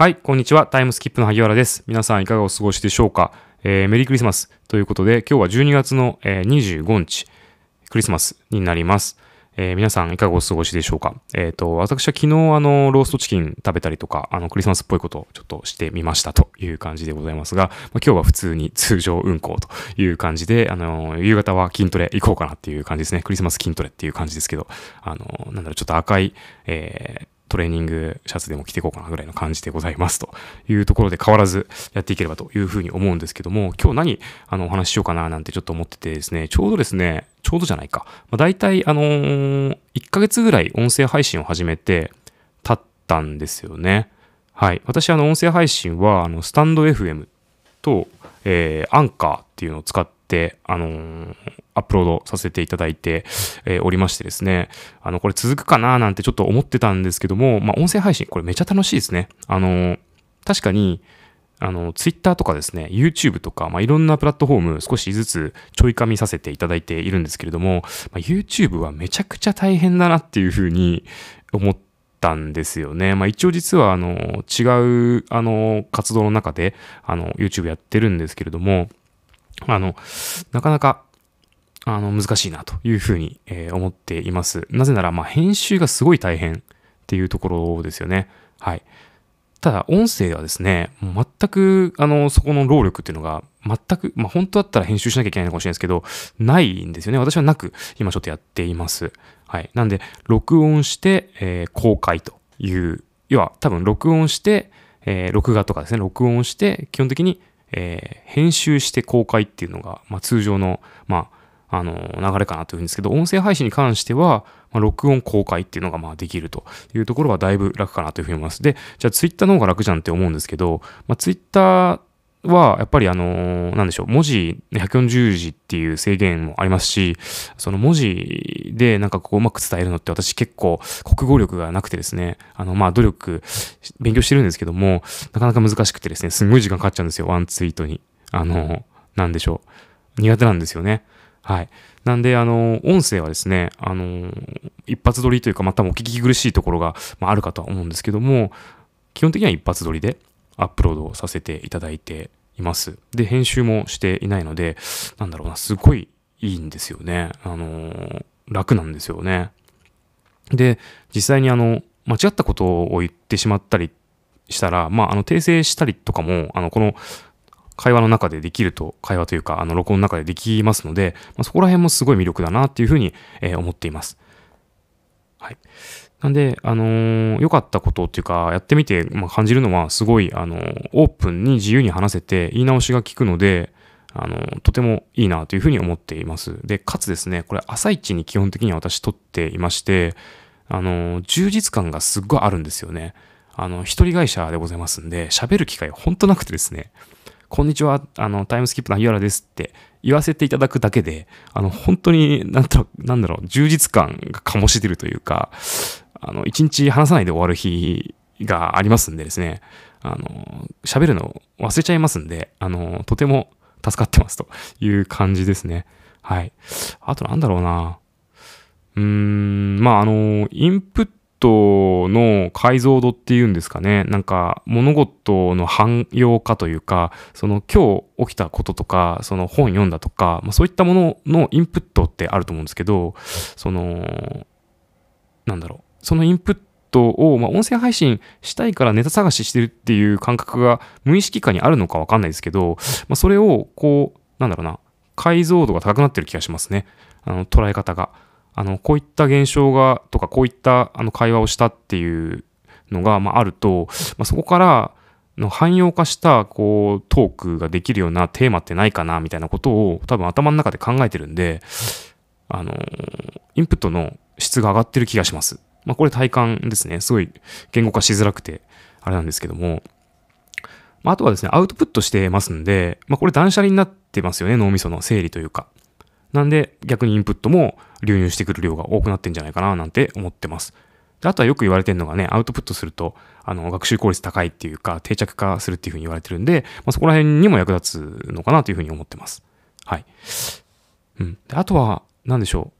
はい、こんにちは。タイムスキップの萩原です。皆さんいかがお過ごしでしょうか、えーメリークリスマスということで、今日は12月の、え25日、クリスマスになります。えー皆さんいかがお過ごしでしょうか？えっ、と、私は昨日あの、ローストチキン食べたりとか、あの、クリスマスっぽいことをちょっとしてみましたという感じでございますが、まあ、今日は普通に通常運行という感じで、あの、夕方は筋トレ行こうかなっていう感じですね。クリスマス筋トレっていう感じですけど、あの、なんだろう、ちょっと赤い、えートレーニングシャツでも着ていこうかなぐらいの感じでございますというところで変わらずやっていければというふうに思うんですけども、今日何あのお話ししようかななんてちょっと思っててですね、ちょうどですね、ちょうどじゃないか。まあ、大体あのー、1ヶ月ぐらい音声配信を始めて経ったんですよね。はい。私あの音声配信はあのスタンド FM と、えーアンカーっていうのを使って、あのーアップロードさせていただいて、えーおりましてですね、あの、これ続くかななんてちょっと思ってたんですけども、まあ、音声配信、これめちゃ楽しいですね。あのー確かに、あの、ツイッターとかですね、YouTube とか、まあ、いろんなプラットフォーム少しずつちょい噛みさせていただいているんですけれども、まあ、YouTube はめちゃくちゃ大変だなっていうふうに思ったんですよね。まあ、一応実は、あの、違う、あの、活動の中で、あの、YouTube やってるんですけれども、あの、なかなか、あの、難しいなというふうに、えー思っています。なぜなら、まあ、編集がすごい大変っていうところですよね。はい。ただ、音声はですね、全く、あの、そこの労力っていうのが、全く、まあ、本当だったら編集しなきゃいけないのかもしれないですけど、ないんですよね。私はなく、今ちょっとやっています。はい。なんで、録音して、えー公開という、要は、多分、録音して、えー録画とかですね、録音して、基本的に、えー編集して公開っていうのが、まあ、通常の、まあ、あの、流れかなというんですけど、音声配信に関しては、まあ、録音公開っていうのがまあできるというところはだいぶ楽かなというふうに思います。で、じゃあツイッターの方が楽じゃんって思うんですけど、まあ、ツイッターはやっぱりあの、なんでしょう、文字140字っていう制限もありますし、その文字でなんかこううまく伝えるのって私結構国語力がなくてですね、あのまあ努力、勉強してるんですけども、なかなか難しくてですね、すんごい時間かかっちゃうんですよ、ワンツイートに。あの、なんでしょう。苦手なんですよね。はい。なんで、あの、音声はですね、あの、一発撮りというか、またお聞き苦しいところが、まあ、あるかとは思うんですけども、基本的には一発撮りでアップロードさせていただいています。で、編集もしていないので、なんだろうな、すごいいいんですよね。あの、楽なんですよね。で、実際にあの、間違ったことを言ってしまったりしたら、まあ、あの、訂正したりとかも、あの、この、会話の中でできると、会話というか、あの、録音の中でできますので、まあ、そこら辺もすごい魅力だなっていうふうに、えー思っています。はい。なんで、あのー良かったことっていうか、やってみて、まあ、感じるのは、すごい、あのーオープンに自由に話せて、言い直しが効くので、あのーとてもいいなというふうに思っています。で、かつですね、これ、朝一に基本的には私撮っていまして、あのー充実感がすっごいあるんですよね。あの、一人会社でございますんで、喋る機会ほんとなくてですね、こんにちは、あの、タイムスキップの萩原ですって言わせていただくだけで、あの、本当に、なんだろう、なんだろう、充実感が醸し出るというか、あの、一日話さないで終わる日がありますんでですね、あの、喋るの忘れちゃいますんで、あの、とても助かってますという感じですね。はい。あとなんだろうな。うーん、まあ、あの、インプットの解像度っていうんですかね。なんか、物事の汎用化というか、その今日起きたこととか、その本読んだとか、まあ、そういったもののインプットってあると思うんですけど、その、なんだろう。そのインプットを、まあ、音声配信したいからネタ探ししてるっていう感覚が無意識化にあるのかわかんないですけど、まあ、それを、こう、なんだろうな、解像度が高くなってる気がしますね。あの、捉え方が。あの、こういった現象が、とか、こういったあの会話をしたっていうのが、まあ、ると、まあ、そこからの汎用化した、こう、トークができるようなテーマってないかな、みたいなことを多分頭の中で考えてるんで、あの、インプットの質が上がってる気がします。まあ、これ体感ですね。すごい言語化しづらくて、あれなんですけども、まあ、あとはですね、アウトプットしてますんで、まあ、これ断捨離になってますよね、脳みその整理というか。なんで、逆にインプットも流入してくる量が多くなってんじゃないかな、なんて思ってます。であとはよく言われてるのがね、アウトプットすると、あの、学習効率高いっていうか、定着化するっていうふうに言われてるんで、まあ、そこら辺にも役立つのかなというふうに思ってます。はい。うん。であとは、なんでしょ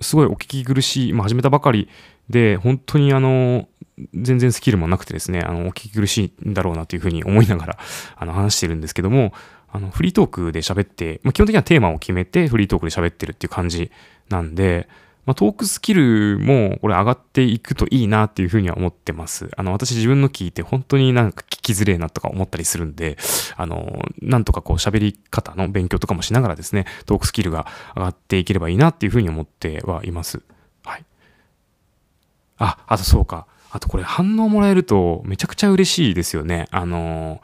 う。すごいお聞き苦しい、まあ、始めたばかりで、本当にあの、全然スキルもなくてですね、あの、お聞き苦しいんだろうなというふうに思いながら、あの、話してるんですけども、あの、フリートークで喋って、まあ、基本的にはテーマを決めてフリートークで喋ってるっていう感じなんで、まあ、トークスキルもこれ上がっていくといいなっていうふうには思ってます。あの、私自分の聞いて本当になんか聞きづれえなとか思ったりするんで、あの、なんとかこう喋り方の勉強とかもしながらですね、トークスキルが上がっていければいいなっていうふうに思ってはいます。はい。あ、あとそうか。あとこれ反応もらえるとめちゃくちゃ嬉しいですよね。あの、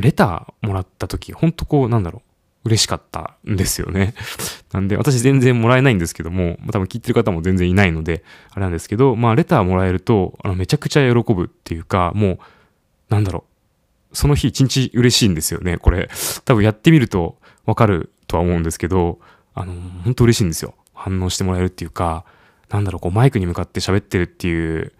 レターもらった時、ほんとこう、なんだろう。嬉しかったんですよね。なんで、私全然もらえないんですけども、多分聞いてる方も全然いないので、あれなんですけど、まあ、レターもらえると、あの、めちゃくちゃ喜ぶっていうか、もう、なんだろう。その日一日嬉しいんですよね、これ。多分やってみるとわかるとは思うんですけど、あの、本当嬉しいんですよ。反応してもらえるっていうか、なんだろう、こうマイクに向かって喋ってるっていう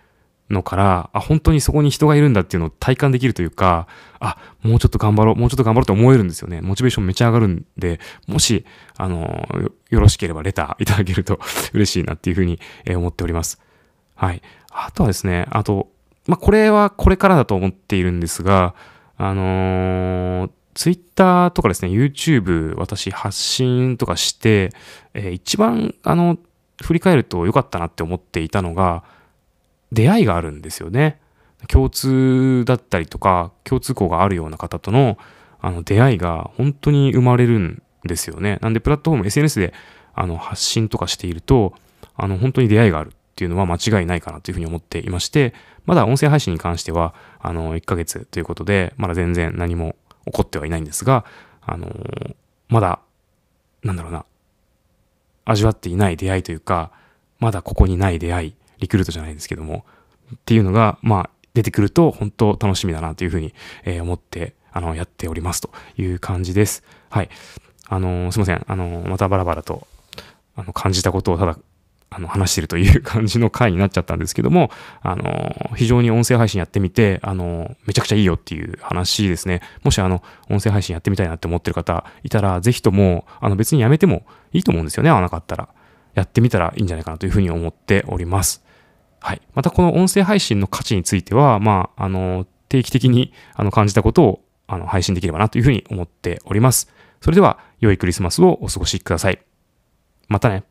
のから、あ、本当にそこに人がいるんだっていうのを体感できるというか、あ、もうちょっと頑張ろう、もうちょっと頑張ろうと思えるんですよね。モチベーションめちゃ上がるんで、もし、あの、よろしければレターいただけると 嬉しいなっていうふうに思っております。はい。あとはですね、あと、まあ、これはこれからだと思っているんですが、あのー、ツイッターとかですね、YouTube 私発信とかして、えー、一番あの、振り返ると良かったなって思っていたのが、出会いがあるんですよね。共通だったりとか、共通項があるような方とのあの出会いが本当に生まれるんですよね。なんで、プラットフォーム、SNS であの発信とかしていると、あの本当に出会いがあるっていうのは間違いないかなというふうに思っていまして、まだ音声配信に関しては、あの、1ヶ月ということで、まだ全然何も起こってはいないんですが、あの、まだ、なんだろうな、味わっていない出会いというか、まだここにない出会いリクルートじゃないですけども、っていうのが、まあ、出てくると本当楽しみだなというふうに、えー、思って、あの、やっておりますという感じです。はい。あのー、すいません。あのー、またバラバラと、あの、感じたことをただ、あの、話してるという感じの回になっちゃったんですけども、あの、非常に音声配信やってみて、あの、めちゃくちゃいいよっていう話ですね。もしあの、音声配信やってみたいなって思ってる方いたら、ぜひとも、あの、別にやめてもいいと思うんですよね、合わなかったら。やってみたらいいんじゃないかなというふうに思っております。はい。またこの音声配信の価値については、まあ、あの、定期的にあの感じたことをあの配信できればなというふうに思っております。それでは、良いクリスマスをお過ごしください。またね。